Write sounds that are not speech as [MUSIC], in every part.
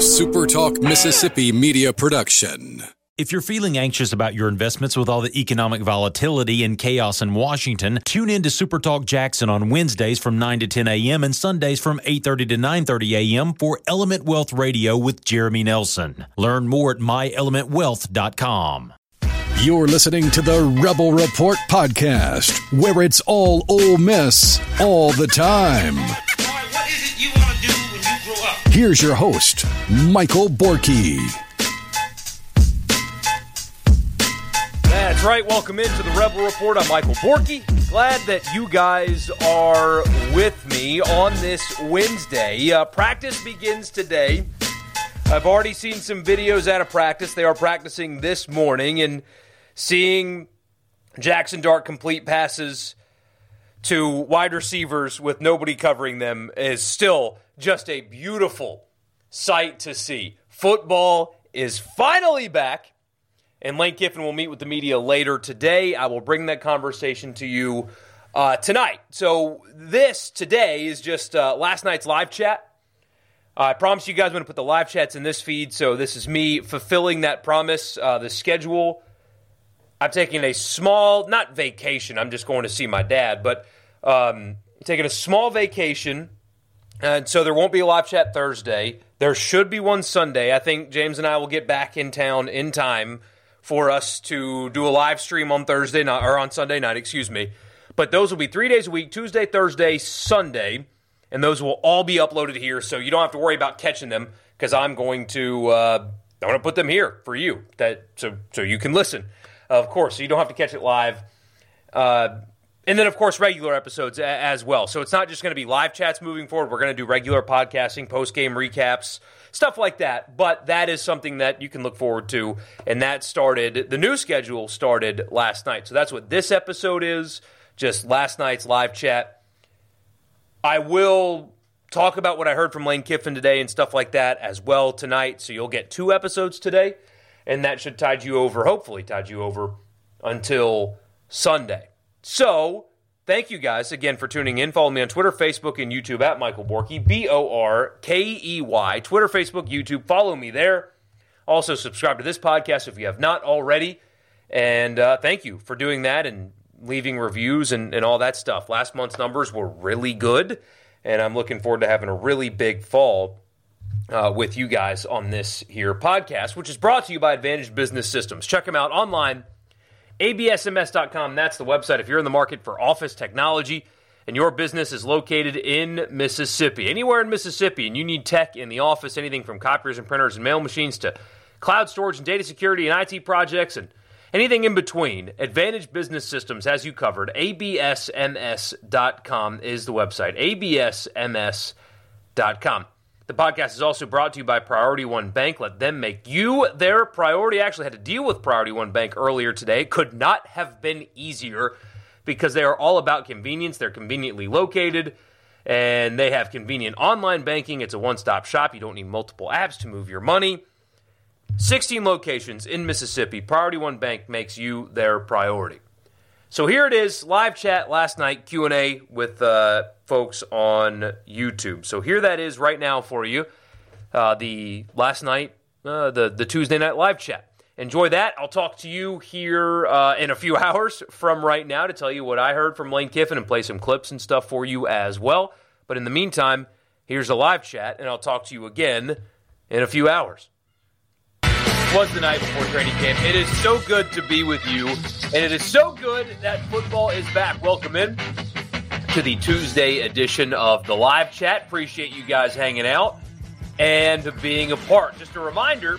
SuperTalk Mississippi media production. If you're feeling anxious about your investments with all the economic volatility and chaos in Washington, tune in to SuperTalk Jackson on Wednesdays from 9 to 10 a.m. and Sundays from 8:30 to 9:30 a.m. for Element Wealth Radio with Jeremy Nelson. Learn more at myelementwealth.com. You're listening to the Rebel Report podcast, where it's all Ole Miss all the time. Here's your host, Michael Borkey. That's right. Welcome into the Rebel Report. I'm Michael Borkey. Glad that you guys are with me on this Wednesday. Uh, practice begins today. I've already seen some videos out of practice. They are practicing this morning and seeing Jackson Dart complete passes to wide receivers with nobody covering them is still just a beautiful sight to see. Football is finally back. And Lane Kiffin will meet with the media later today. I will bring that conversation to you uh, tonight. So, this today is just uh, last night's live chat. I promise you guys I'm going to put the live chats in this feed. So, this is me fulfilling that promise. Uh, the schedule I'm taking a small, not vacation, I'm just going to see my dad, but um, taking a small vacation. And so there won't be a live chat Thursday. There should be one Sunday. I think James and I will get back in town in time for us to do a live stream on Thursday night or on Sunday night, excuse me. But those will be three days a week Tuesday, Thursday, Sunday. And those will all be uploaded here. So you don't have to worry about catching them because I'm going to. Uh, I'm going to put them here for you, that so so you can listen of course, so you don't have to catch it live. Uh, and then, of course, regular episodes a- as well. So it's not just going to be live chats moving forward. We're going to do regular podcasting, post game recaps, stuff like that. But that is something that you can look forward to. And that started, the new schedule started last night. So that's what this episode is, just last night's live chat. I will talk about what I heard from Lane Kiffin today and stuff like that as well tonight. So you'll get two episodes today and that should tide you over, hopefully, tide you over until Sunday. So, thank you guys again for tuning in. Follow me on Twitter, Facebook, and YouTube at Michael Borkey, B O R K E Y. Twitter, Facebook, YouTube. Follow me there. Also, subscribe to this podcast if you have not already. And uh, thank you for doing that and leaving reviews and, and all that stuff. Last month's numbers were really good, and I'm looking forward to having a really big fall uh, with you guys on this here podcast, which is brought to you by Advantage Business Systems. Check them out online, absms.com. That's the website if you're in the market for office technology and your business is located in Mississippi, anywhere in Mississippi, and you need tech in the office, anything from copiers and printers and mail machines to cloud storage and data security and IT projects and anything in between, Advantage Business Systems has you covered. ABSMS.com is the website. ABSMS.com. The podcast is also brought to you by Priority One Bank. Let them make you their priority. I actually had to deal with Priority One Bank earlier today. Could not have been easier because they are all about convenience. They're conveniently located and they have convenient online banking. It's a one stop shop. You don't need multiple apps to move your money. 16 locations in Mississippi. Priority One Bank makes you their priority. So here it is, live chat last night, Q&A with uh, folks on YouTube. So here that is right now for you, uh, the last night, uh, the, the Tuesday night live chat. Enjoy that. I'll talk to you here uh, in a few [LAUGHS] hours from right now to tell you what I heard from Lane Kiffin and play some clips and stuff for you as well. But in the meantime, here's a live chat, and I'll talk to you again in a few hours was the night before training camp. It is so good to be with you, and it is so good that football is back. Welcome in to the Tuesday edition of the live chat. Appreciate you guys hanging out and being a part. Just a reminder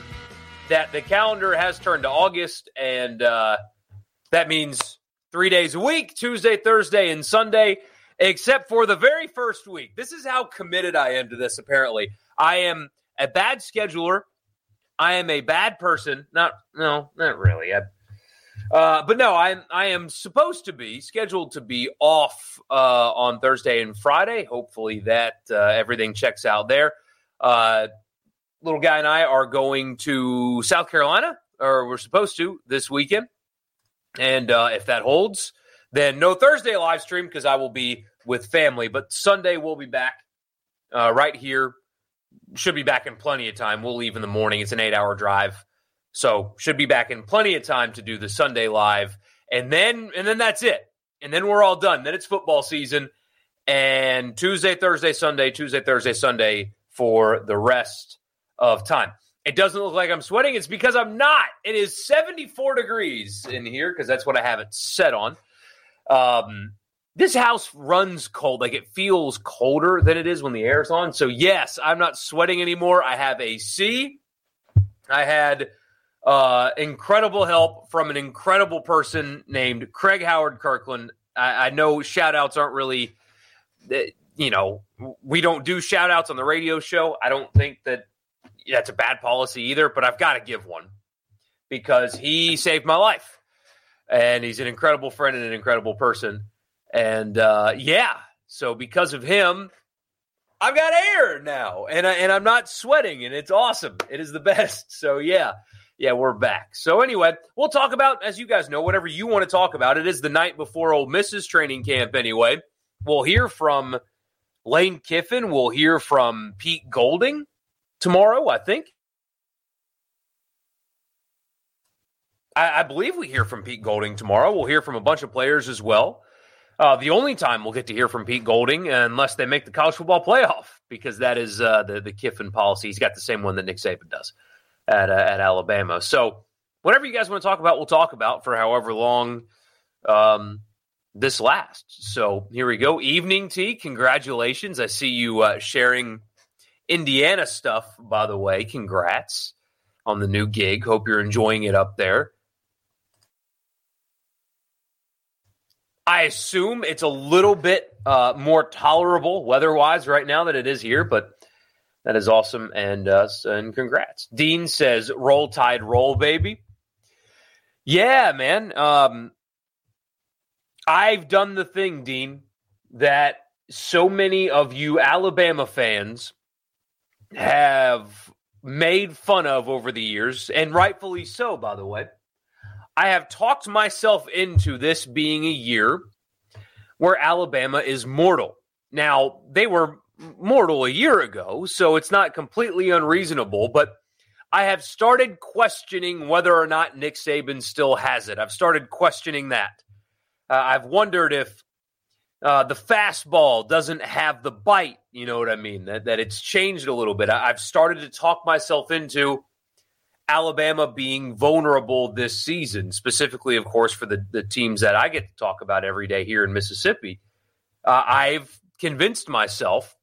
that the calendar has turned to August, and uh, that means three days a week Tuesday, Thursday, and Sunday, except for the very first week. This is how committed I am to this, apparently. I am a bad scheduler I am a bad person. Not no, not really. I, uh, but no, I I am supposed to be scheduled to be off uh, on Thursday and Friday. Hopefully that uh, everything checks out there. Uh, little guy and I are going to South Carolina, or we're supposed to this weekend. And uh, if that holds, then no Thursday live stream because I will be with family. But Sunday we'll be back uh, right here should be back in plenty of time. We'll leave in the morning. It's an eight hour drive. So should be back in plenty of time to do the Sunday live. And then and then that's it. And then we're all done. Then it's football season. And Tuesday, Thursday, Sunday, Tuesday, Thursday, Sunday for the rest of time. It doesn't look like I'm sweating. It's because I'm not. It is 74 degrees in here because that's what I have it set on. Um, this house runs cold. Like it feels colder than it is when the air's on. So, yes, I'm not sweating anymore. I have AC. I had uh, incredible help from an incredible person named Craig Howard Kirkland. I, I know shout outs aren't really, eh, you know, we don't do shout outs on the radio show. I don't think that that's a bad policy either, but I've got to give one because he saved my life. And he's an incredible friend and an incredible person. And uh, yeah, so because of him, I've got air now, and I, and I'm not sweating, and it's awesome. It is the best. So yeah, yeah, we're back. So anyway, we'll talk about, as you guys know, whatever you want to talk about. It is the night before Ole Miss's training camp. Anyway, we'll hear from Lane Kiffin. We'll hear from Pete Golding tomorrow. I think. I, I believe we hear from Pete Golding tomorrow. We'll hear from a bunch of players as well. Uh, the only time we'll get to hear from Pete Golding, unless they make the college football playoff, because that is uh, the the Kiffin policy. He's got the same one that Nick Saban does at uh, at Alabama. So whatever you guys want to talk about, we'll talk about for however long um, this lasts. So here we go. Evening tea. Congratulations. I see you uh, sharing Indiana stuff. By the way, congrats on the new gig. Hope you're enjoying it up there. I assume it's a little bit uh, more tolerable weather-wise right now than it is here, but that is awesome and uh, and congrats. Dean says, "Roll Tide, roll, baby." Yeah, man. Um, I've done the thing, Dean, that so many of you Alabama fans have made fun of over the years, and rightfully so, by the way. I have talked myself into this being a year where Alabama is mortal. Now, they were mortal a year ago, so it's not completely unreasonable, but I have started questioning whether or not Nick Saban still has it. I've started questioning that. Uh, I've wondered if uh, the fastball doesn't have the bite, you know what I mean? That, that it's changed a little bit. I, I've started to talk myself into Alabama being vulnerable this season, specifically, of course, for the, the teams that I get to talk about every day here in Mississippi. Uh, I've convinced myself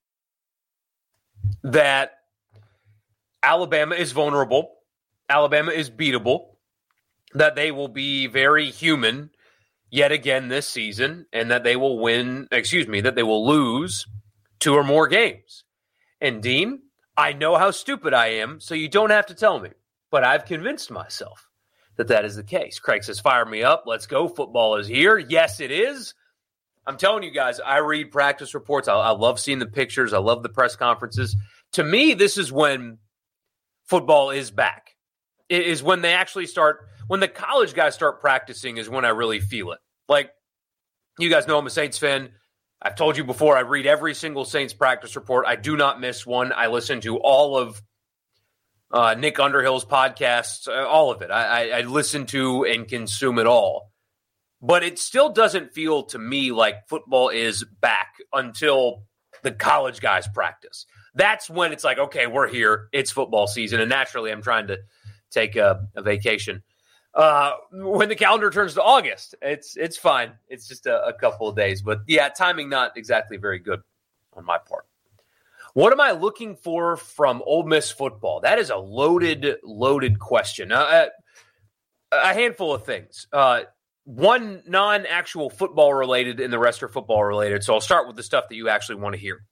that Alabama is vulnerable, Alabama is beatable, that they will be very human yet again this season, and that they will win, excuse me, that they will lose two or more games. And Dean, I know how stupid I am, so you don't have to tell me, but I've convinced myself that that is the case. Craig says, Fire me up. Let's go. Football is here. Yes, it is. I'm telling you guys, I read practice reports. I, I love seeing the pictures. I love the press conferences. To me, this is when football is back. It is when they actually start, when the college guys start practicing, is when I really feel it. Like, you guys know I'm a Saints fan. I've told you before, I read every single Saints practice report. I do not miss one. I listen to all of uh, Nick Underhill's podcasts, uh, all of it. I, I, I listen to and consume it all but it still doesn't feel to me like football is back until the college guys practice. That's when it's like, okay, we're here. It's football season. And naturally, I'm trying to take a, a vacation. Uh, when the calendar turns to August, it's it's fine. It's just a, a couple of days. But yeah, timing not exactly very good on my part. What am I looking for from Ole Miss football? That is a loaded, loaded question. Uh, a handful of things. Uh, one non actual football related and the rest are football related. So I'll start with the stuff that you actually want to hear.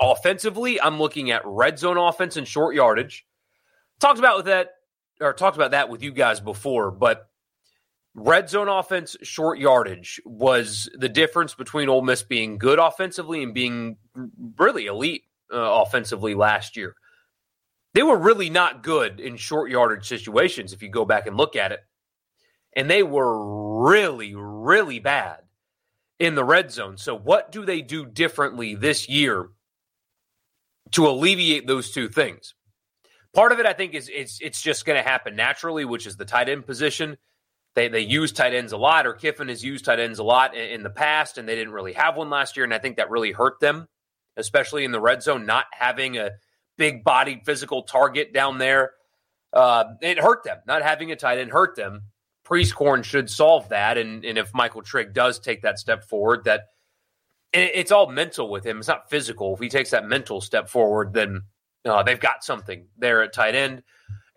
Offensively, I'm looking at red zone offense and short yardage. Talked about that or talked about that with you guys before, but red zone offense, short yardage was the difference between Ole Miss being good offensively and being really elite uh, offensively last year. They were really not good in short yardage situations if you go back and look at it and they were really, really bad in the red zone. So, what do they do differently this year to alleviate those two things. Part of it, I think, is it's it's just going to happen naturally, which is the tight end position. They they use tight ends a lot, or Kiffin has used tight ends a lot in, in the past, and they didn't really have one last year, and I think that really hurt them, especially in the red zone, not having a big bodied physical target down there. Uh, it hurt them. Not having a tight end hurt them. Prieskorn should solve that, and and if Michael Trigg does take that step forward, that it's all mental with him. It's not physical. If he takes that mental step forward, then uh, they've got something there at tight end,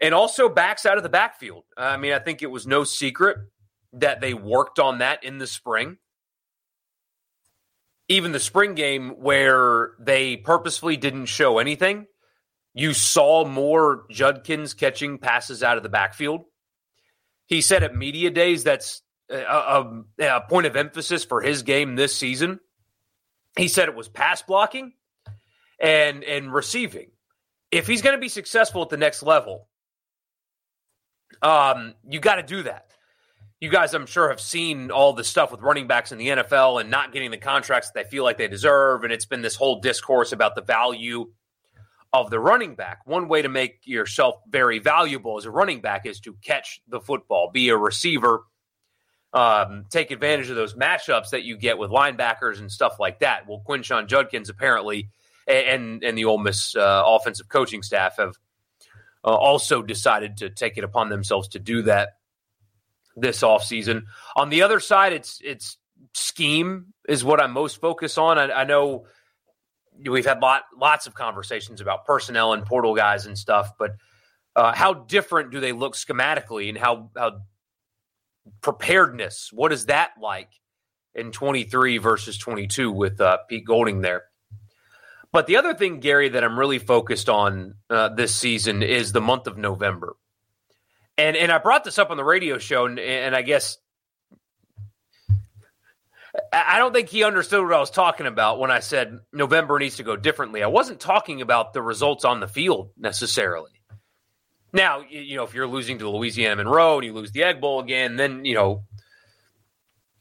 and also backs out of the backfield. Uh, I mean, I think it was no secret that they worked on that in the spring. Even the spring game where they purposefully didn't show anything, you saw more Judkins catching passes out of the backfield. He said at media days that's a, a, a point of emphasis for his game this season. He said it was pass blocking and and receiving. If he's going to be successful at the next level, um, you got to do that. You guys, I'm sure, have seen all the stuff with running backs in the NFL and not getting the contracts that they feel like they deserve. And it's been this whole discourse about the value of the running back. One way to make yourself very valuable as a running back is to catch the football, be a receiver, um, take advantage of those matchups that you get with linebackers and stuff like that. Well, Quinshon Judkins apparently and and the Ole Miss uh, offensive coaching staff have uh, also decided to take it upon themselves to do that this offseason. On the other side, it's it's scheme is what I'm most focused on. I, I know we've had lot, lots of conversations about personnel and portal guys and stuff, but uh, how different do they look schematically, and how how preparedness? What is that like in 23 versus 22 with uh, Pete Golding there? But the other thing, Gary, that I'm really focused on uh, this season is the month of November. And and I brought this up on the radio show, and, and I guess I don't think he understood what I was talking about when I said November needs to go differently. I wasn't talking about the results on the field necessarily. Now, you know, if you're losing to Louisiana Monroe and you lose the Egg Bowl again, then you know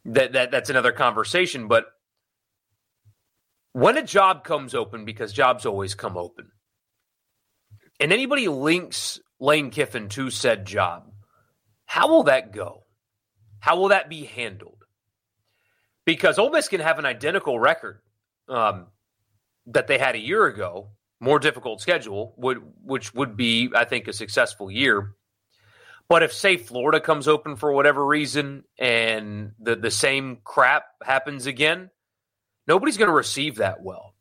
that that that's another conversation. But when a job comes open, because jobs always come open, and anybody links Lane Kiffin to said job, how will that go? How will that be handled? Because Ole Miss can have an identical record um, that they had a year ago, more difficult schedule, would which would be, I think, a successful year. But if say Florida comes open for whatever reason and the the same crap happens again, nobody's going to receive that well.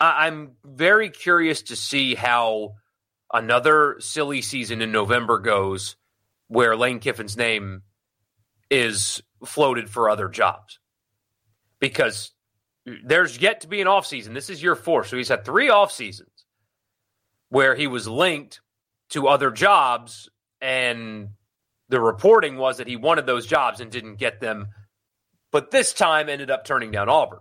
I, I'm very curious to see how another silly season in November goes, where Lane Kiffin's name is floated for other jobs, because there's yet to be an offseason. This is year four. So he's had three off seasons where he was linked to other jobs and the reporting was that he wanted those jobs and didn't get them but this time ended up turning down auburn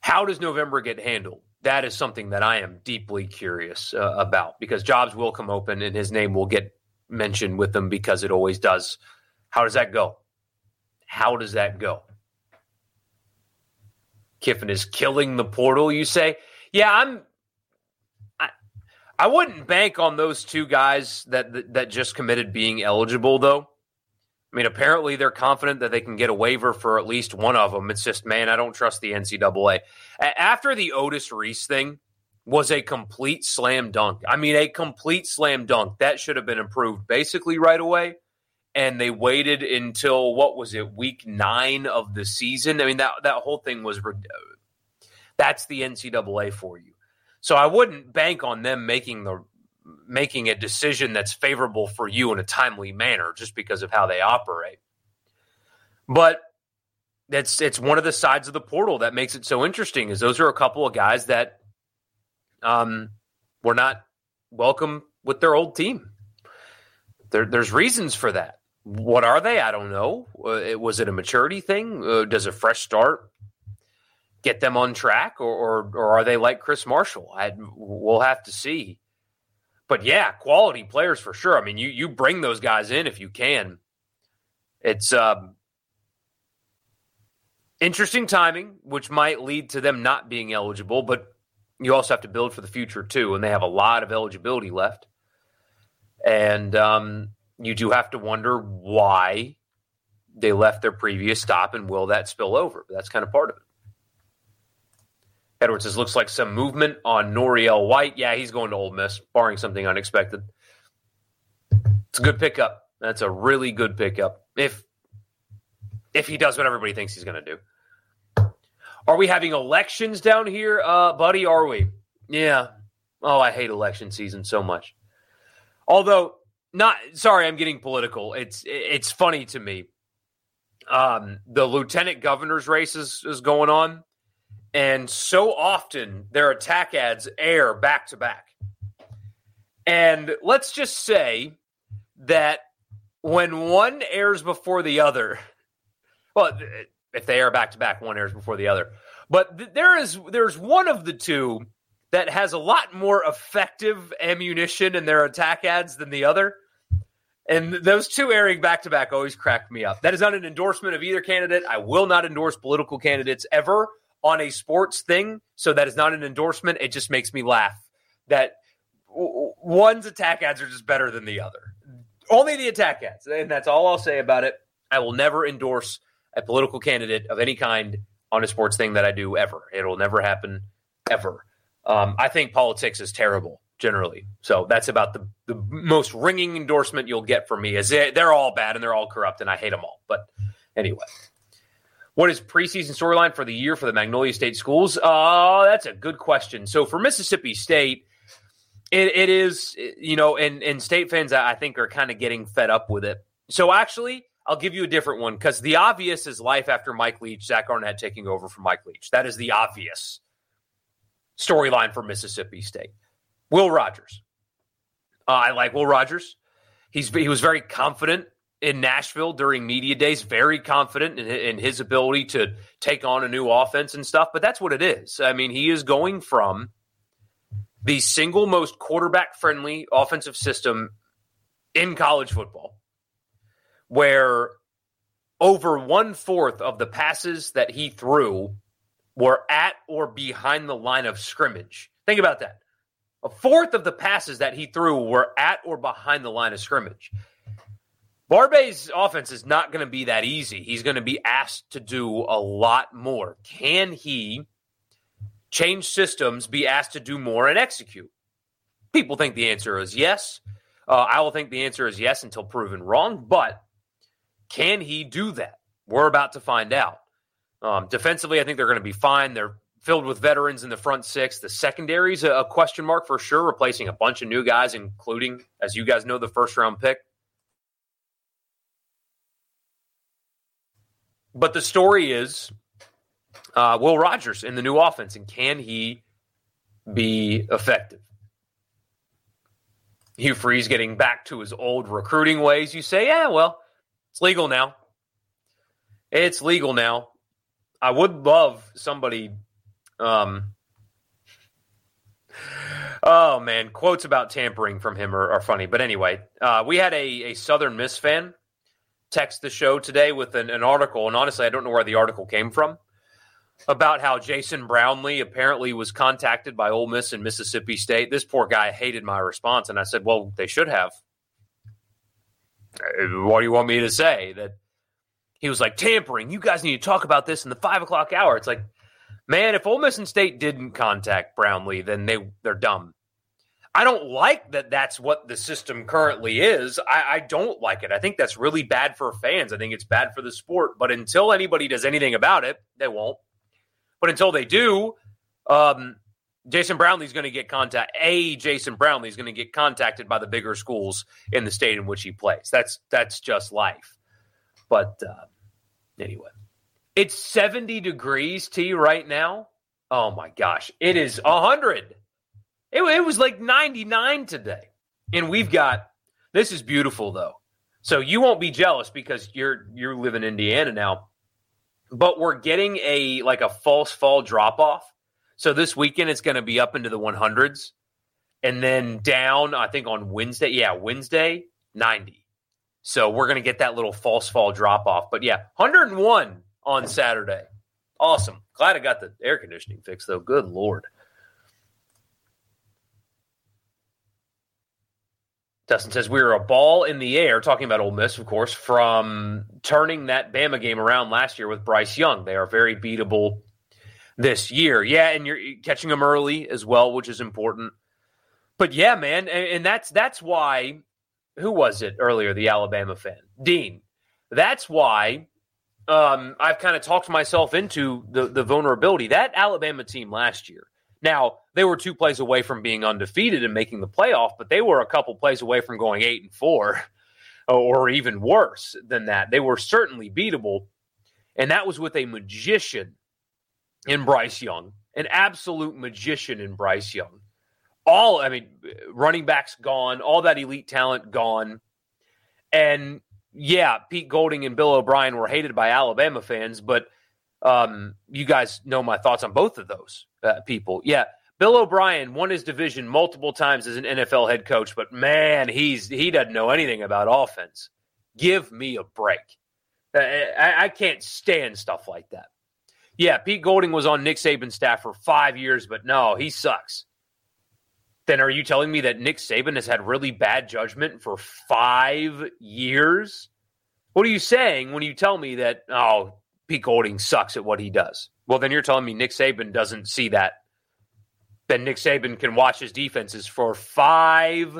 how does november get handled? That is something that i am deeply curious uh, about because jobs will come open and his name will get mentioned with them because it always does. How does that go? How does that go? Kiffin is killing the portal you say? Yeah i'm I wouldn't bank on those two guys that that just committed being eligible, though. I mean, apparently they're confident that they can get a waiver for at least one of them. It's just, man, I don't trust the NCAA. After the Otis Reese thing was a complete slam dunk. I mean, a complete slam dunk. That should have been improved basically right away. And they waited until what was it, week nine of the season? I mean, that that whole thing was. That's the NCAA for you. So I wouldn't bank on them making the making a decision that's favorable for you in a timely manner just because of how they operate. But that's it's one of the sides of the portal that makes it so interesting is those are a couple of guys that um were not welcome with their old team. There, there's reasons for that. What are they? I don't know. Uh, was it a maturity thing? Uh, does a fresh start get them on track, or or, or are they like Chris Marshall? I, we'll have to see. But yeah, quality players for sure. I mean, you you bring those guys in if you can. It's um, interesting timing, which might lead to them not being eligible. But you also have to build for the future too, and they have a lot of eligibility left. And um, you do have to wonder why they left their previous stop and will that spill over? But that's kind of part of it. Edwards says, looks like some movement on Noriel White. Yeah, he's going to Ole Miss, barring something unexpected. It's a good pickup. That's a really good pickup. If if he does what everybody thinks he's going to do. Are we having elections down here, uh, buddy? Are we? Yeah. Oh, I hate election season so much. Although, not sorry, I'm getting political. It's it's funny to me. Um, the lieutenant governor's race is, is going on, and so often their attack ads air back to back. And let's just say that when one airs before the other, well, if they air back to back, one airs before the other. But th- there is there's one of the two that has a lot more effective ammunition in their attack ads than the other. And those two airing back to back always cracked me up. That is not an endorsement of either candidate. I will not endorse political candidates ever on a sports thing. So that is not an endorsement. It just makes me laugh that one's attack ads are just better than the other. Only the attack ads. And that's all I'll say about it. I will never endorse a political candidate of any kind on a sports thing that I do ever. It'll never happen ever. Um, I think politics is terrible generally. So that's about the, the most ringing endorsement you'll get from me. Is they, they're all bad and they're all corrupt and I hate them all. But anyway, what is preseason storyline for the year for the Magnolia State schools? Uh, that's a good question. So for Mississippi State, it, it is you know, and and state fans I think are kind of getting fed up with it. So actually, I'll give you a different one because the obvious is life after Mike Leach, Zach Arnett taking over from Mike Leach. That is the obvious storyline for Mississippi State. Will Rogers. Uh, I like Will Rogers. He's he was very confident in Nashville during media days, very confident in, in his ability to take on a new offense and stuff. But that's what it is. I mean, he is going from the single most quarterback friendly offensive system in college football, where over one fourth of the passes that he threw were at or behind the line of scrimmage. Think about that. A fourth of the passes that he threw were at or behind the line of scrimmage. Barbay's offense is not going to be that easy. He's going to be asked to do a lot more. Can he change systems, be asked to do more, and execute? People think the answer is yes. Uh, I will think the answer is yes until proven wrong. But can he do that? We're about to find out. Um, defensively, I think they're going to be fine. They're filled with veterans in the front six. The secondary's a, a question mark for sure, replacing a bunch of new guys, including, as you guys know, the first round pick. But the story is uh, Will Rogers in the new offense, and can he be effective? Hugh Freeze getting back to his old recruiting ways. You say, yeah, well, it's legal now. It's legal now. I would love somebody. Um, oh man, quotes about tampering from him are, are funny. But anyway, uh, we had a, a Southern Miss fan text the show today with an, an article, and honestly, I don't know where the article came from about how Jason Brownlee apparently was contacted by Ole Miss and Mississippi State. This poor guy hated my response, and I said, "Well, they should have." Uh, what do you want me to say? That he was like tampering. You guys need to talk about this in the five o'clock hour. It's like, man, if Ole Miss and State didn't contact Brownlee, then they they're dumb. I don't like that. That's what the system currently is. I, I don't like it. I think that's really bad for fans. I think it's bad for the sport. But until anybody does anything about it, they won't. But until they do, um, Jason Brownlee's going to get contact. A Jason Brownlee's going to get contacted by the bigger schools in the state in which he plays. That's that's just life. But uh, anyway, it's 70 degrees T right now. Oh my gosh, it is 100. It, it was like 99 today. And we've mm. got this is beautiful though. So you won't be jealous because you're you live in Indiana now. But we're getting a like a false fall drop off. So this weekend it's going to be up into the 100s and then down I think on Wednesday. Yeah, Wednesday 90. So we're going to get that little false fall drop off. But yeah, 101 on Saturday. Awesome. Glad I got the air conditioning fixed though. Good lord. Dustin says we were a ball in the air, talking about Ole Miss, of course, from turning that Bama game around last year with Bryce Young. They are very beatable this year. Yeah, and you're catching them early as well, which is important. But yeah, man, and, and that's that's why. Who was it earlier? The Alabama fan, Dean. That's why um, I've kind of talked myself into the the vulnerability. That Alabama team last year now, they were two plays away from being undefeated and making the playoff, but they were a couple plays away from going eight and four, [LAUGHS] or even worse than that. They were certainly beatable. And that was with a magician in Bryce Young, an absolute magician in Bryce Young. All, I mean, running backs gone, all that elite talent gone. And yeah, Pete Golding and Bill O'Brien were hated by Alabama fans, but um, you guys know my thoughts on both of those uh, people. Yeah, Bill O'Brien won his division multiple times as an NFL head coach, but man, he's he doesn't know anything about offense. Give me a break. Uh, I, I can't stand stuff like that. Yeah, Pete Golding was on Nick Saban's staff for five years, but no, he sucks. Then are you telling me that Nick Saban has had really bad judgment for five years? What are you saying when you tell me that, oh, Pete Golding sucks at what he does? Well, then you're telling me Nick Saban doesn't see that. Then Nick Saban can watch his defenses for five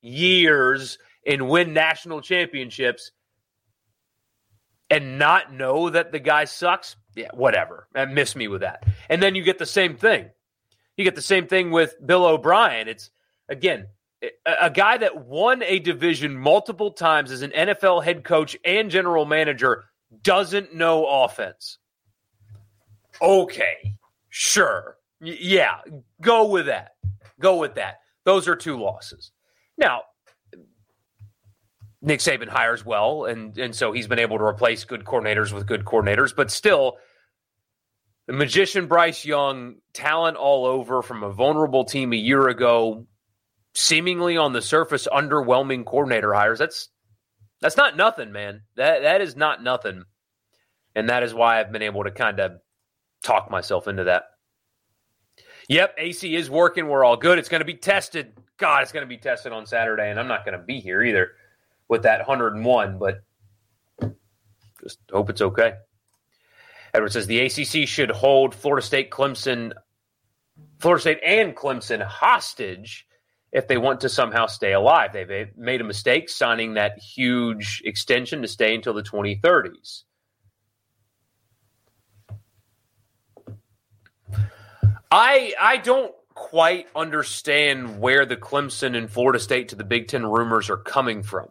years and win national championships and not know that the guy sucks. Yeah, whatever. And miss me with that. And then you get the same thing. You get the same thing with Bill O'Brien. It's again a, guy that won a division multiple times as an NFL head coach and general manager doesn't know offense okay, sure. Y- yeah, go with that. Go with that. Those are two losses. Now, Nick Saban hires well, and, and so he's been able to replace good coordinators with good coordinators, but still, the magician Bryce Young, talent all over from a vulnerable team a year ago, seemingly on the surface underwhelming coordinator hires. That's that's not nothing, man. That that is not nothing. And that is why I've been able to kind of talk myself into that. Yep, AC is working. We're all good. It's going to be tested. God, it's going to be tested on Saturday, and I'm not going to be here either with that 101, but just hope it's okay. Edward says the ACC should hold Florida State, Clemson, Florida State, and Clemson hostage if they want to somehow stay alive. They've made a mistake signing that huge extension to stay until the 2030s. I I don't quite understand where the Clemson and Florida State to the Big Ten rumors are coming from.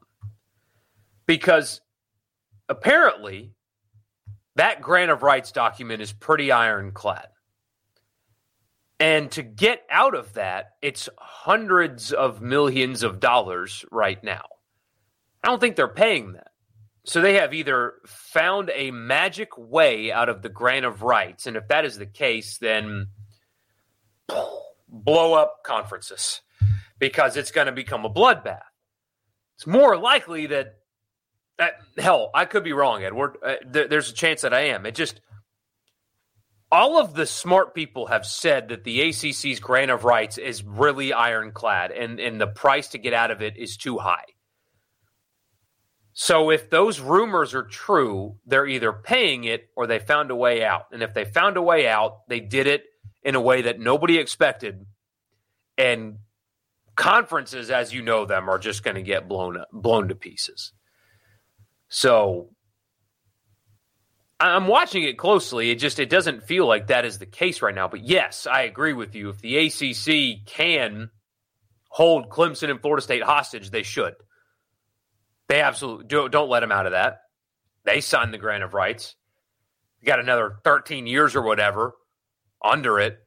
Because apparently that grant of rights document is pretty ironclad. And to get out of that, it's hundreds of millions of dollars right now. I don't think they're paying that. So they have either found a magic way out of the grant of rights. And if that is the case, then blow up conferences because it's going to become a bloodbath. It's more likely that, that hell, I could be wrong, Edward. Uh, th- there's a chance that I am. It just all of the smart people have said that the ACC's grant of rights is really ironclad and, and the price to get out of it is too high. So if those rumors are true, they're either paying it or they found a way out. And if they found a way out, they did it in a way that nobody expected. And conferences, as you know them, are just going to get blown up, blown to pieces. So I'm watching it closely. It just it doesn't feel like that is the case right now. But yes, I agree with you. If the ACC can hold Clemson and Florida State hostage, they should. They absolutely do, don't let them out of that. They signed the grant of rights. You got another 13 years or whatever under it.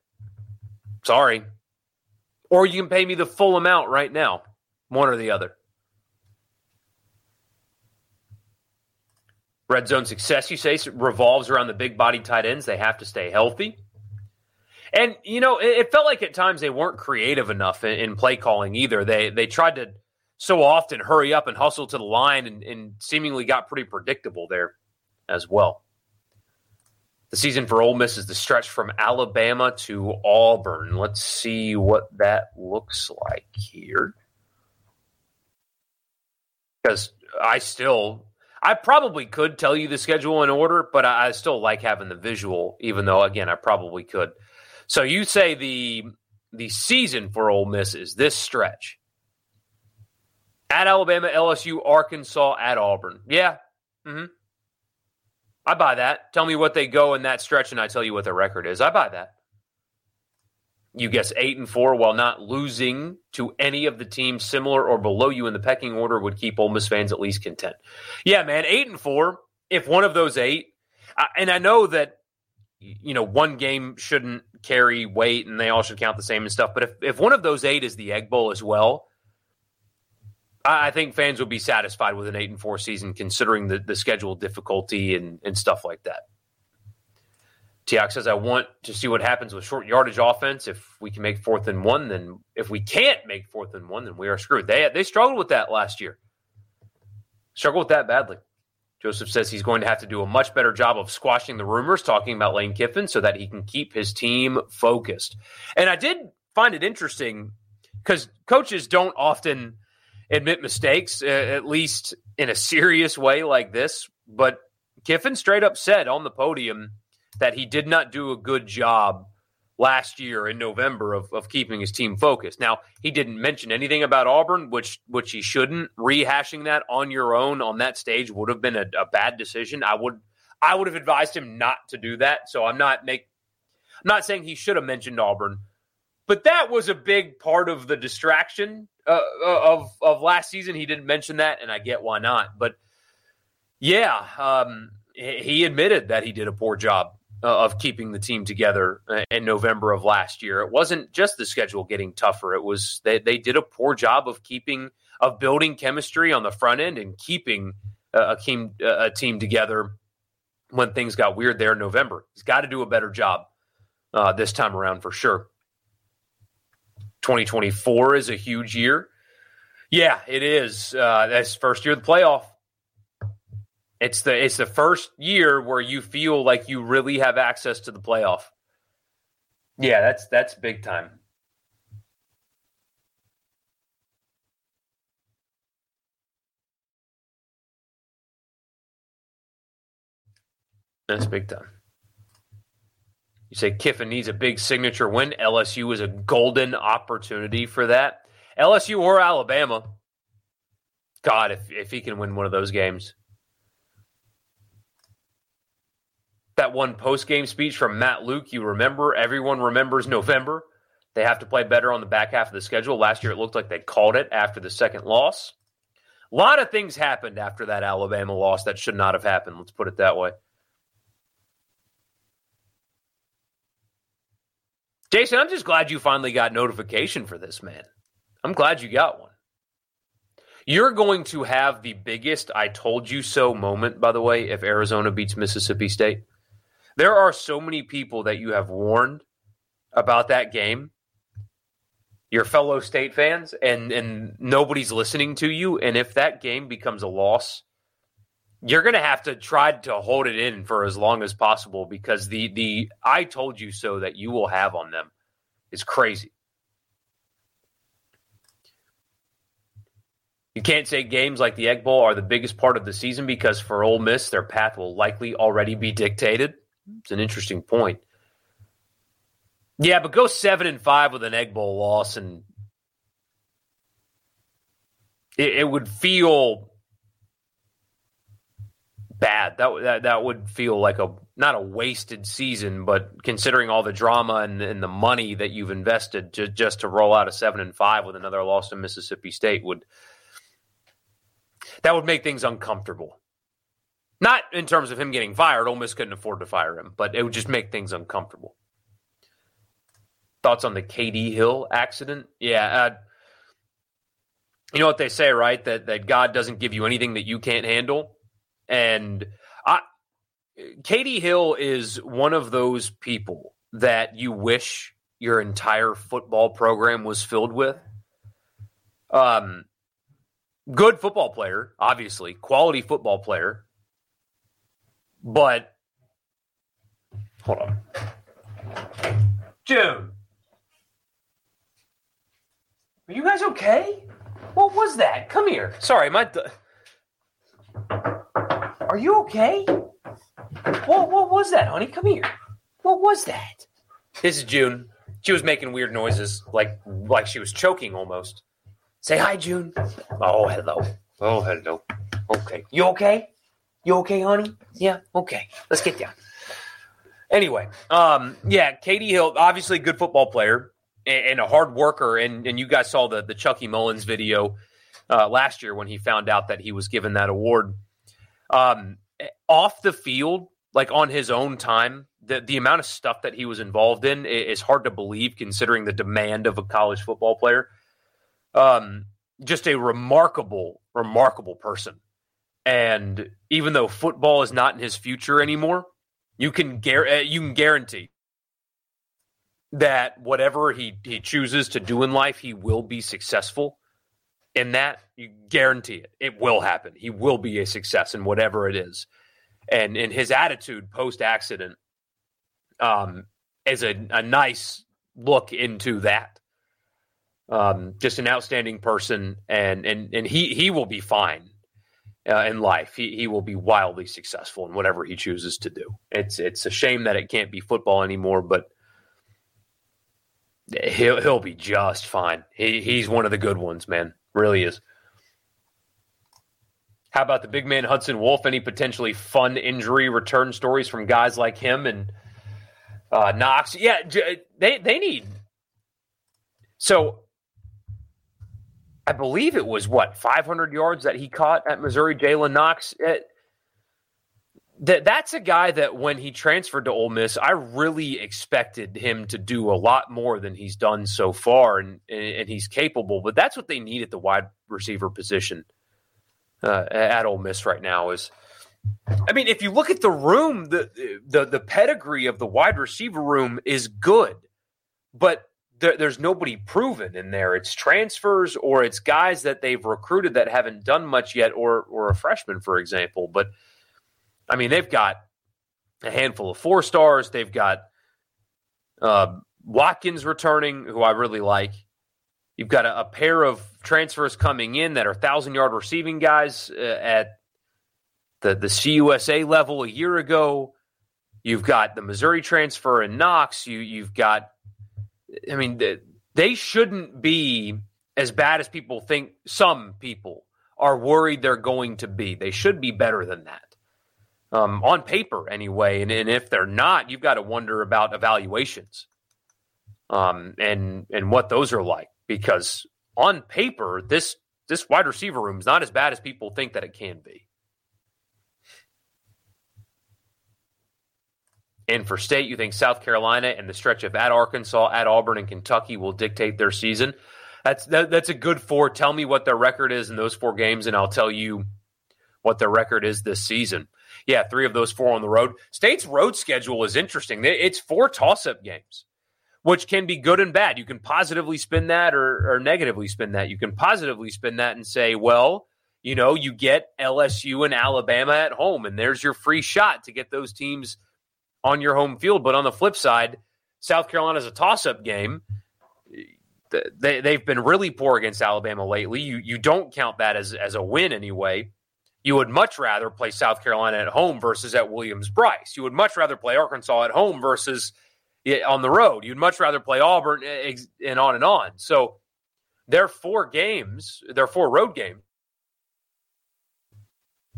Sorry. Or you can pay me the full amount right now, one or the other. Red zone success, you say, revolves around the big body tight ends. They have to stay healthy. And, you know, it, it felt like at times they weren't creative enough in, in, play calling either. They they tried to so often hurry up and hustle to the line and, and seemingly got pretty predictable there as well. The season for Ole Miss is the stretch from Alabama to Auburn. Let's see what that looks like here. because I still, I probably could tell you the schedule in order, but I, I still like having the visual, even though again I probably could. So you say the the season for Ole Miss is this stretch at Alabama, LSU, Arkansas, at Auburn. Yeah, mm-hmm. I buy that. Tell me what they go in that stretch, and I tell you what their record is. I buy that. You guess eight and four while not losing to any of the teams similar or below you in the pecking order would keep Ole Miss fans at least content. Yeah, man, eight and four. If one of those eight, and I know that you know one game shouldn't carry weight and they all should count the same and stuff. But if if one of those eight is the Egg Bowl as well, I think fans would be satisfied with an eight and four season, considering the, the schedule difficulty and, and stuff like that. Tiak says, I want to see what happens with short yardage offense. If we can make fourth and one, then if we can't make fourth and one, then we are screwed. They they struggled with that last year. Struggled with that badly. Joseph says he's going to have to do a much better job of squashing the rumors talking about Lane Kiffin so that he can keep his team focused. And I did find it interesting because coaches don't often admit mistakes, uh, at least in a serious way like this. But Kiffin straight up said on the podium that he did not do a good job last year in November of, of keeping his team focused. Now, he didn't mention anything about Auburn, which which he shouldn't. Rehashing that on your own on that stage would have been a, a bad decision. I would I would have advised him not to do that. So I'm not make I'm not saying he should have mentioned Auburn, but that was a big part of the distraction uh, uh, of of last season. He didn't mention that, and I get why not. But yeah, um, he admitted that he did a poor job uh, of keeping the team together uh, in November of last year. It wasn't just the schedule getting tougher; it was they they did a poor job of keeping of building chemistry on the front end and keeping a team a team together when things got weird there in November. He's got to do a better job uh, this time around for sure. 2024 is a huge year. Yeah, it is. Uh, that's first year of the playoff. It's the it's the first year where you feel like you really have access to the playoff. Yeah, that's that's big time. That's big time. You say Kiffin needs a big signature win. LSU is a golden opportunity for that. LSU or Alabama. God, if, if he can win one of those games. That one post game speech from Matt Luke, you remember, everyone remembers November. They have to play better on the back half of the schedule. Last year, it looked like they called it after the second loss. A lot of things happened after that Alabama loss that should not have happened. Let's put it that way. Jason, I'm just glad you finally got notification for this, man. I'm glad you got one. You're going to have the biggest I told you so moment, by the way, if Arizona beats Mississippi State. There are so many people that you have warned about that game, your fellow state fans, and, and nobody's listening to you. And if that game becomes a loss, you're going to have to try to hold it in for as long as possible because the the I told you so that you will have on them is crazy. You can't say games like the Egg Bowl are the biggest part of the season because for Ole Miss, their path will likely already be dictated. It's an interesting point. Yeah, but go seven and five with an Egg Bowl loss, and it, it would feel bad. That, that that would feel like a not a wasted season, but considering all the drama and, and the money that you've invested to, just to roll out a seven and five with another loss to Mississippi State would that would make things uncomfortable. Not in terms of him getting fired. Ole Miss couldn't afford to fire him, but it would just make things uncomfortable. Thoughts on the KD Hill accident? Yeah. Uh, you know what they say, right? That that God doesn't give you anything that you can't handle. And I, KD Hill is one of those people that you wish your entire football program was filled with. Um, good football player, obviously, quality football player, but hold on, June. Are you guys okay? What was that? Come here. Sorry, my are you okay? What, what was that, honey? Come here. What was that? This is June. She was making weird noises, like like she was choking almost. Say hi, June. Oh, hello. Oh, hello. Okay. You okay? You okay, honey? Yeah. Okay. Let's get down. Anyway, um, yeah, KD Hill, obviously a good football player and, and a hard worker, and and you guys saw the the Chucky Mullins video uh, last year when he found out that he was given that award. Um, off the field, like on his own time, the the amount of stuff that he was involved in is hard to believe considering the demand of a college football player. Um, just a remarkable, remarkable person. And even though football is not in his future anymore, you can gar- uh, you can guarantee that whatever he he chooses to do in life, he will be successful. In that, you guarantee it. It will happen. He will be a success in whatever it is. And in his attitude post accident um, is a, a nice look into that. Um, just an outstanding person, and and and he he will be fine uh, in life. He he will be wildly successful in whatever he chooses to do. It's it's a shame that it can't be football anymore, but he'll he'll be just fine. He he's one of the good ones, man. Really is. How about the big man Hudson Wolf? Any potentially fun injury return stories from guys like him and uh, Knox? Yeah, they they need. So, I believe it was what 500 yards that he caught at Missouri. Jalen Knox. It, that that's a guy that when he transferred to Ole Miss, I really expected him to do a lot more than he's done so far, and and he's capable. But that's what they need at the wide receiver position uh, at Ole Miss right now. Is I mean, if you look at the room, the the the pedigree of the wide receiver room is good, but there, there's nobody proven in there. It's transfers or it's guys that they've recruited that haven't done much yet, or or a freshman, for example, but I mean, they've got a handful of four stars. They've got uh, Watkins returning, who I really like. You've got a, a, pair of transfers coming in that are thousand yard receiving guys uh, at the the CUSA level a year ago. You've got the Missouri transfer in Knox. You you've got, I mean, they shouldn't be as bad as people think. Some people are worried they're going to be. They should be better than that um, on paper anyway. And, and if they're not, you've got to wonder about evaluations um, and and what those are like because on paper this this wide receiver room is not as bad as people think that it can be. And for state, you think South Carolina and the stretch of at Arkansas, at Auburn, and Kentucky will dictate their season. That's that, that's a good four. Tell me what their record is in those four games, and I'll tell you what their record is this season. Yeah, three of those four on the road. State's road schedule is interesting. It's four toss up games, which can be good and bad. You can positively spin that or, or negatively spin that. You can positively spin that and say, well, you know, you get LSU and Alabama at home, and there's your free shot to get those teams on your home field. But on the flip side, South Carolina's a toss up game. They, they've been really poor against Alabama lately. You you don't count that as as a win anyway you would much rather play South Carolina at home versus at Williams-Brice. You would much rather play Arkansas at home versus on the road. You'd much rather play Auburn eh, eh, and on and on. So their four games, their four road games,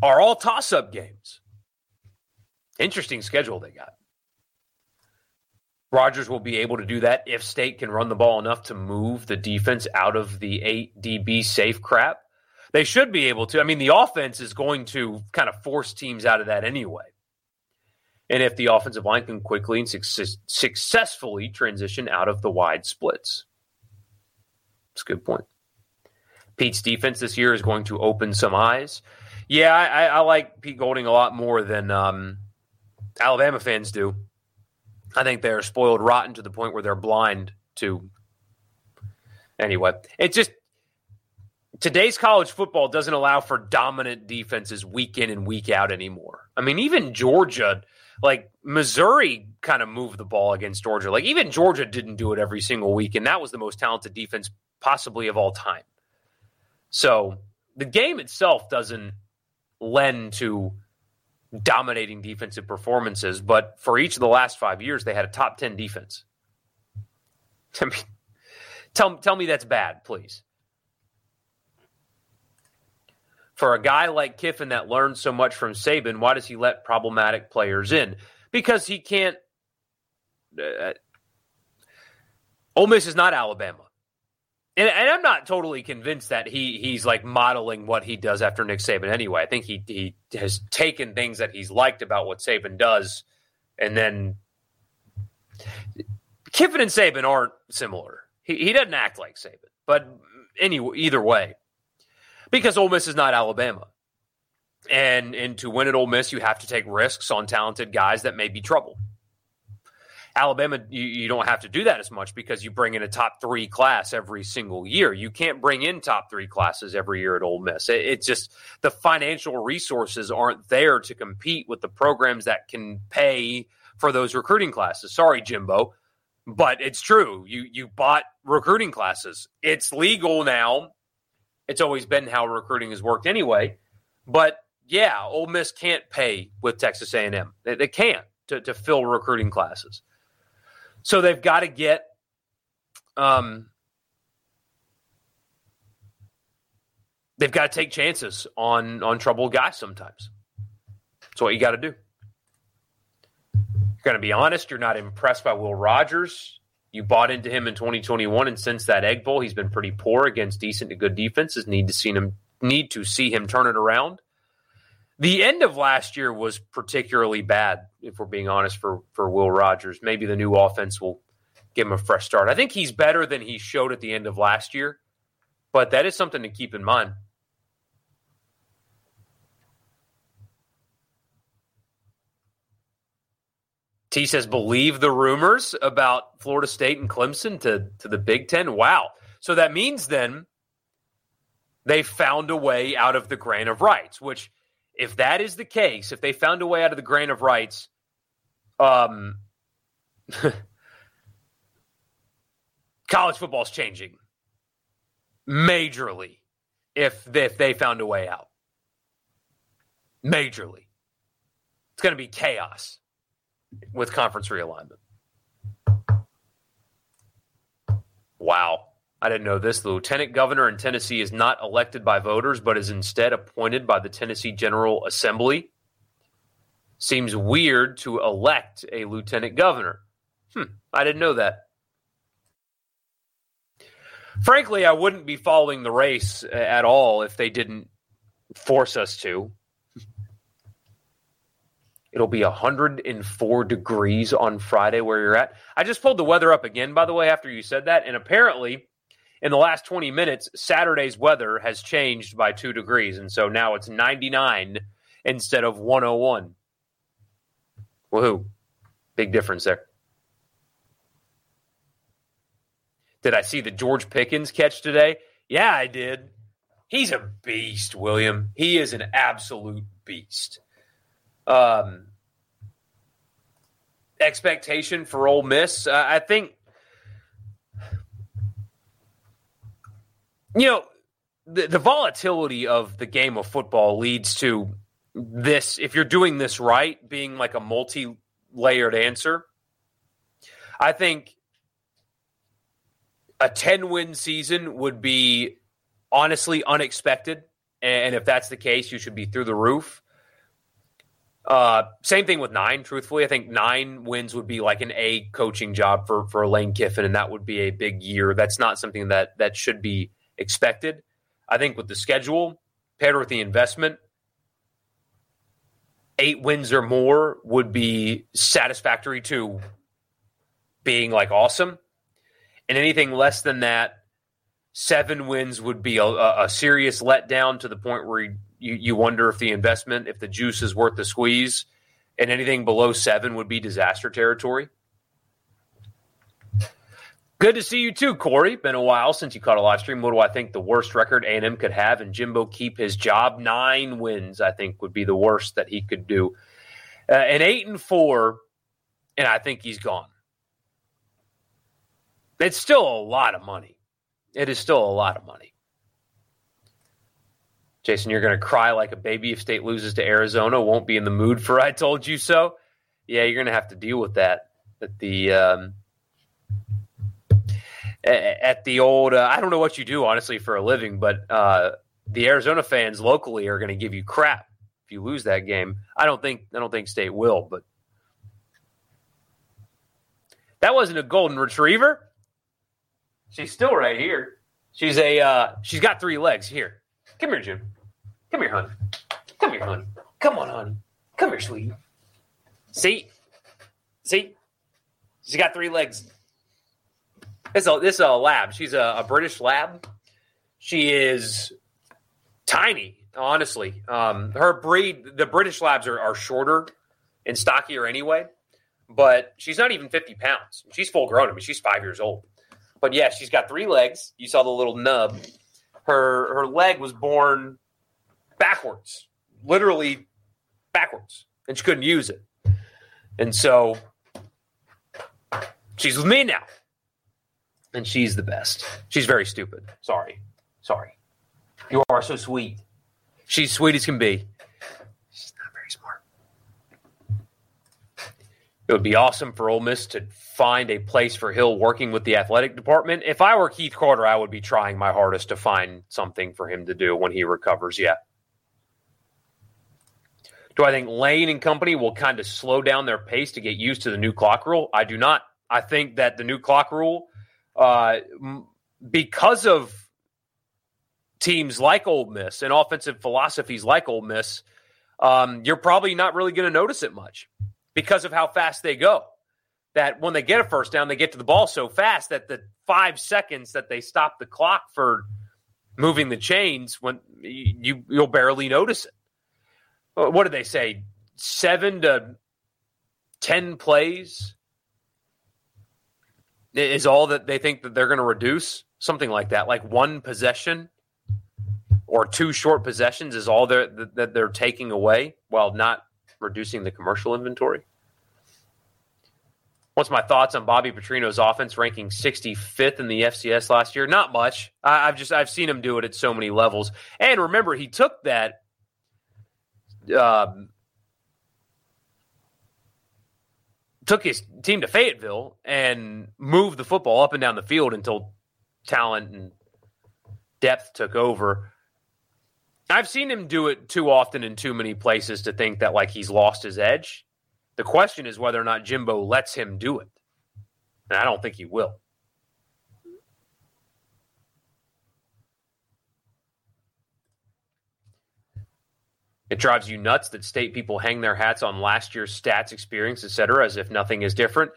are all toss up games. Interesting schedule they got. Rogers will be able to do that if State can run the ball enough to move the defense out of the 8 DB safe crap they should be able to. I mean, the offense is going to kind of force teams out of that anyway. And if the offensive line can quickly and success- successfully transition out of the wide splits, it's a good point. Pete's defense this year is going to open some eyes. Yeah, I, I like Pete Golding a lot more than um, Alabama fans do. I think they're spoiled rotten to the point where they're blind to. Anyway, it's just today's college football doesn't allow for dominant defenses week in and week out anymore. I mean, even Georgia, like Missouri, kind of moved the ball against Georgia. Like even Georgia didn't do it every single week, and that was the most talented defense possibly of all time. So the game itself doesn't lend to dominating defensive performances, but for each of the last five years, they had a top 10 defense. [LAUGHS] I mean, tell, tell me that's bad, please. For a guy like Kiffin that learned so much from Saban, why does he let problematic players in? Because he can't. Uh, Ole Miss is not Alabama. And, and, I'm not totally convinced that he he's like modeling what he does after Nick Saban anyway. I think he he has taken things that he's liked about what Saban does, and then Kiffin and Saban aren't similar. He he doesn't act like Saban, but anyway, either way, because Ole Miss is not Alabama, and and to win at Ole Miss, you have to take risks on talented guys that may be trouble. Alabama, you, you, don't have to do that as much because you bring in a top three class every single year. You can't bring in top three classes every year at Ole Miss. It, it's just the financial resources aren't there to compete with the programs that can pay for those recruiting classes. Sorry, Jimbo, but it's true. You you bought recruiting classes. It's legal now. It's always been how recruiting has worked anyway. But yeah, Ole Miss can't pay with Texas A&M. They, they can't to, to fill recruiting classes. So they've got to get um, they've got to take chances on on troubled guys sometimes. That's what you got to do. You're going to be honest. You're not impressed by Will Rogers. You bought into him in 2021, and since that Egg Bowl, he's been pretty poor against decent to good defenses. Need to see him need to see him turn it around. The end of last year was particularly bad, if we're being honest, for for Will Rogers. Maybe the new offense will give him a fresh start. I think he's better than he showed at the end of last year, but that is something to keep in mind. T says, believe the rumors about Florida State and Clemson to, to the Big Ten. Wow. So that means then they found a way out of the grant of rights, which if that is the case, if they found a way out of the grant of rights, um, [LAUGHS] college football is changing majorly. If if they found a way out, majorly, it's going to be chaos with conference realignment. Wow. I didn't know this. The lieutenant governor in Tennessee is not elected by voters, but is instead appointed by the Tennessee General Assembly. Seems weird to elect a lieutenant governor. Hmm, I didn't know that. Frankly, I wouldn't be following the race at all if they didn't force us to. It'll be 104 degrees on Friday where you're at. I just pulled the weather up again, by the way, after you said that. And apparently, in the last 20 minutes, Saturday's weather has changed by two degrees. And so now it's 99 instead of 101. Woohoo. Big difference there. Did I see the George Pickens catch today? Yeah, I did. He's a beast, William. He is an absolute beast. Um, expectation for Ole Miss, uh, I think you know, the, the volatility of the game of football leads to this, if you're doing this right, being like a multi layered answer. I think a 10 win season would be honestly unexpected. And if that's the case, you should be through the roof. Uh, same thing with nine, truthfully. I think nine wins would be like an A coaching job for, for Lane Kiffin, and that would be a big year. That's not something that that should be expected. I think with the schedule paired with the investment, eight wins or more would be satisfactory to being like awesome. And anything less than that, seven wins would be a, a serious letdown to the point where you, you wonder if the investment, if the juice is worth the squeeze. And anything below seven would be disaster territory. Good to see you too, Corey. Been a while since you caught a live stream. What do I think the worst record A&M could have and Jimbo keep his job? Nine wins, I think, would be the worst that he could do. Uh, and eight and four, and I think he's gone. It's still a lot of money. It is still a lot of money. Jason, you're going to cry like a baby if State loses to Arizona. Won't be in the mood for "I told you so." Yeah, you're going to have to deal with that at the um, at the old. Uh, I don't know what you do honestly for a living, but uh, the Arizona fans locally are going to give you crap if you lose that game. I don't think I don't think State will, but that wasn't a golden retriever. She's still right here. She's a uh, she's got three legs. Here, come here, Jim. Come here, hon. Come here, hon. Come on, hon. Come here, sweetie. See, see, she's got three legs. This is a, lab. She's a, a British lab. She is tiny, honestly. Um, her breed, the British labs are, are shorter and stockier anyway, but she's not even 50 pounds. She's full grown. I mean, she's five years old. But yeah, she's got three legs. You saw the little nub. Her her leg was born backwards, literally backwards, and she couldn't use it. And so she's with me now. And she's the best. She's very stupid. Sorry. Sorry. You are so sweet. She's sweet as can be. She's not very smart. It would be awesome for Ole Miss to find a place for Hill working with the athletic department. If I were Keith Carter, I would be trying my hardest to find something for him to do when he recovers. Yeah. Do I think Lane and company will kind of slow down their pace to get used to the new clock rule? I do not. I think that the new clock rule, uh, because of teams like Ole Miss and offensive philosophies like Ole Miss, um, you're probably not really going to notice it much because of how fast they go. That when they get a first down, they get to the ball so fast that the five seconds that they stop the clock for moving the chains, when you you'll barely notice it. What did they say? Seven to ten plays is all that they think that they're going to reduce, something like that, like one possession or two short possessions is all they're, that they're taking away while not reducing the commercial inventory. What's my thoughts on Bobby Petrino's offense ranking 65th in the FCS last year? Not much. I, have just I've seen him do it at so many levels. And remember, he took that um, took his team to Fayetteville and moved the football up and down the field until talent and depth took over. I've seen him do it too often in too many places to think that like he's lost his edge. The question is whether or not Jimbo lets him do it. And I don't think he will. It drives you nuts that state people hang their hats on last year's stats, experience, et cetera, as if nothing is different.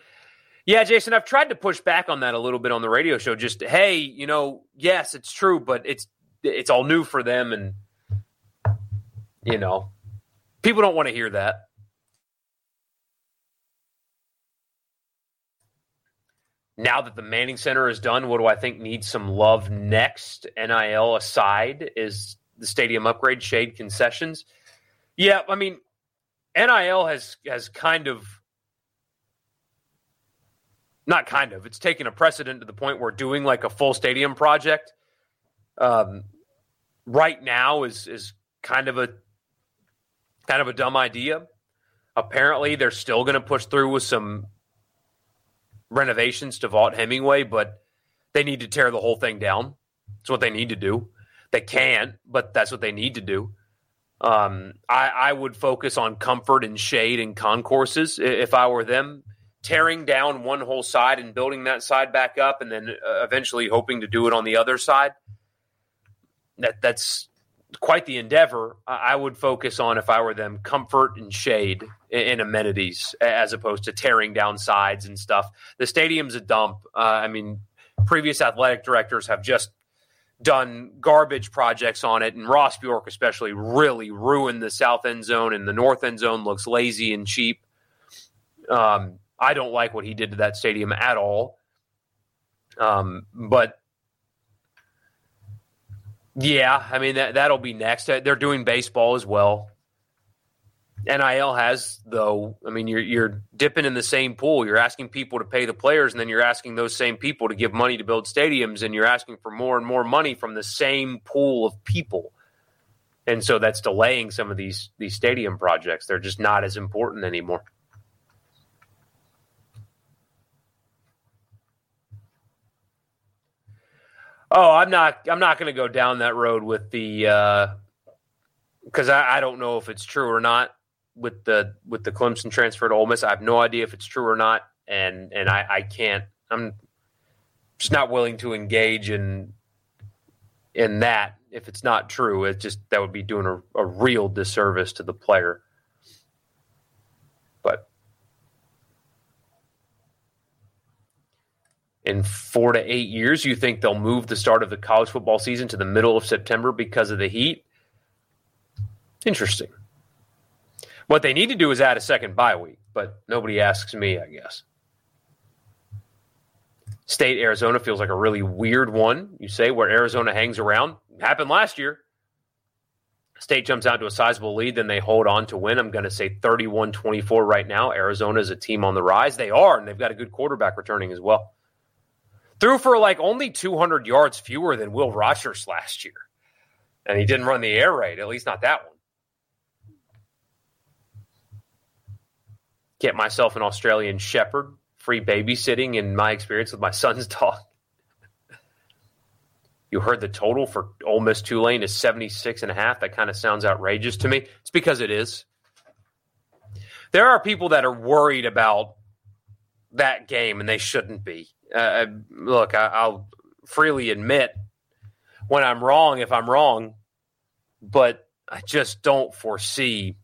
Yeah, Jason, I've tried to push back on that a little bit on the radio show. Just hey, you know, yes, it's true, but it's it's all new for them, and you know, people don't want to hear that. now that the Manning Center is done, what do I think needs some love next? NIL aside, is the stadium upgrade, shade concessions. Yeah, I mean, NIL has has kind of not kind of it's taken a precedent to the point where doing like a full stadium project um, right now is is kind of a kind of a dumb idea. Apparently, they're still going to push through with some renovations to Vaught-Hemingway, but they need to tear the whole thing down. That's what they need to do. They can't, but that's what they need to do. Um, I, I would focus on comfort and shade and concourses if I were them. Tearing down one whole side and building that side back up, and then uh, eventually hoping to do it on the other side. That that's quite the endeavor. I would focus on if I were them comfort and shade and amenities as opposed to tearing down sides and stuff. The stadium's a dump. Uh, I mean, previous athletic directors have just done garbage projects on it, and Ross Bjork especially really ruined the south end zone, and the north end zone looks lazy and cheap. Um, I don't like what he did to that stadium at all. Um, but yeah, I mean that that'll be next. They're doing baseball as well. NIL has though. I mean, you're you're dipping in the same pool. You're asking people to pay the players, and then you're asking those same people to give money to build stadiums, and you're asking for more and more money from the same pool of people. and so that's delaying some of these these stadium projects. They're just not as important anymore. Oh, I'm not. I'm not going to go down that road with the because uh, I, I don't know if it's true or not with the with the Clemson transfer to Ole Miss. I have no idea if it's true or not, and and I, I can't. I'm just not willing to engage in in that if it's not true. It just that would be doing a, a real disservice to the player. But in four to eight years, you think they'll move the start of the college football season to the middle of September because of the heat? Interesting. What they need to do is add a second bye week, but nobody asks me, I guess. State Arizona feels like a really weird one, you say, where Arizona hangs around. happened last year. State jumps out to a sizable lead, then they hold on to win. I'm going to say 31 24 right now. Arizona is a team on the rise. They are, and they've got a good quarterback returning as well. Threw for like only 200 yards fewer than Will Rogers last year. And he didn't run the air raid, at least not that one. Get myself an Australian Shepherd, free babysitting in my experience with my [LAUGHS] son's dog. You heard the total for Ole Miss Tulane is 76 and a half. That kind of sounds outrageous to me. It's because it is. There are people that are worried about that game, and they shouldn't be. Uh, look, I, will freely admit when I'm wrong if I'm wrong, but I just don't foresee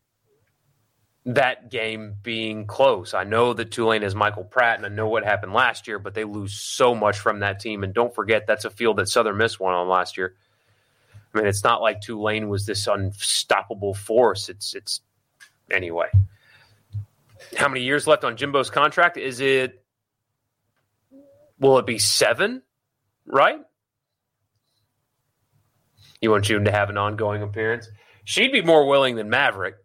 that game being close. I know that Tulane is Michael Pratt, and I know what happened last year, but they lose so much from that team. And don't forget, that's a field that Southern Miss won on last year. I mean, it's not like Tulane was this unstoppable force. It's it's anyway. How many years left on Jimbo's contract? Is it will it be seven? Right? You want June to have an ongoing appearance? She'd be more willing than Maverick.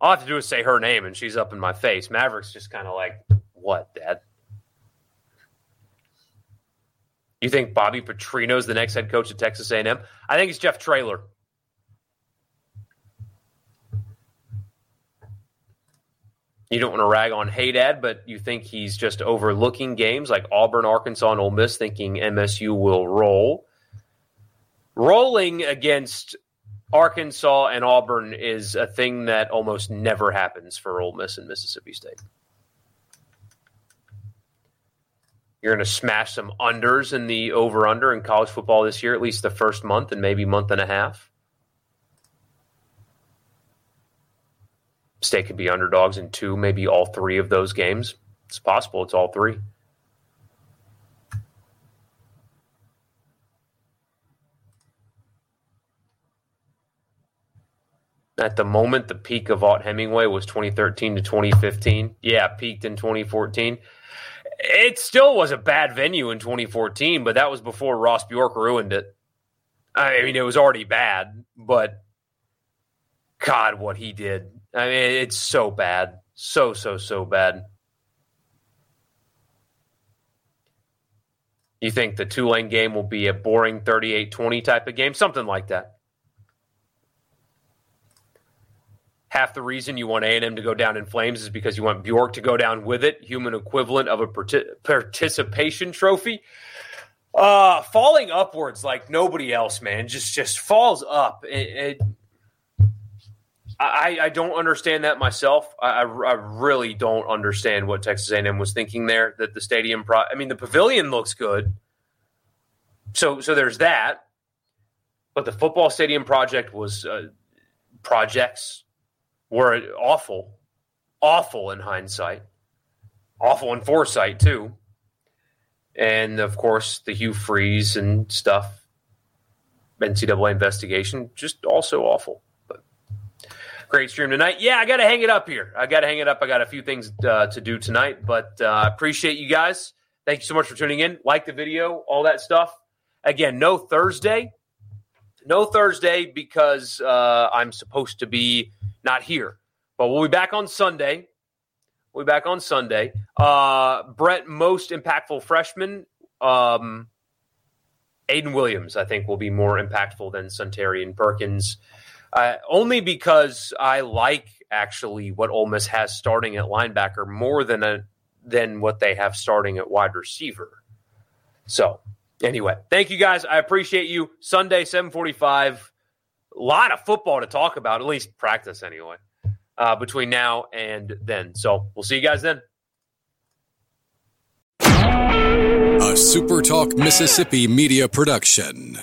All I have to do is say her name, and she's up in my face. Maverick's just kind of like, "What, Dad?" You think Bobby Petrino's the next head coach at Texas A&M? I think it's Jeff Traylor. You don't want to rag on Haydad, but you think he's just overlooking games like Auburn, Arkansas, and Ole Miss, thinking MSU will roll. Rolling against Arkansas and Auburn is a thing that almost never happens for Ole Miss and Mississippi State. You're going to smash some unders in the over under in college football this year, at least the first month and maybe month and a half. State could be underdogs in two, maybe all three of those games. It's possible it's all three. At the moment, the peak of Vaught-Hemingway was 2013 to 2015. Yeah, peaked in 2014. It still was a bad venue in 2014, but that was before Ross Bjork ruined it. I mean, it was already bad, but God, what he did. I mean, it's so bad. So, so, so bad. You think the Tulane game will be a boring 38 20 type of game? Something like that. Half the reason you want A&M to go down in flames is because you want Bjork to go down with it, human equivalent of a participation trophy. Uh, falling upwards like nobody else, man, just just falls up. It, it, I, I don't understand that myself. I, I really don't understand what Texas A&M was thinking there. That the stadium, pro- I mean, the pavilion looks good, so so there's that. But the football stadium project was uh, projects were awful, awful in hindsight, awful in foresight too, and of course the Hugh Freeze and stuff, NCAA investigation, just also awful. But great stream tonight. Yeah, I got to hang it up here. I got to hang it up. I got a few things uh, to do tonight, but uh, appreciate you guys. Thank you so much for tuning in. Like the video, all that stuff. Again, no Thursday. No Thursday because uh, I'm supposed to be not here. But we'll be back on Sunday. We'll be back on Sunday. Uh, Brett, most impactful freshman. Um, Ayden Williams, I think, will be more impactful than Suntarine Perkins. Uh, only because I like actually what Ole Miss has starting at linebacker more than a than what they have starting at wide receiver. So anyway, thank you guys. I appreciate you. Sunday, 745. A lot of football to talk about, at least practice anyway, uh, between now and then. So we'll see you guys then. A SuperTalk Mississippi media production.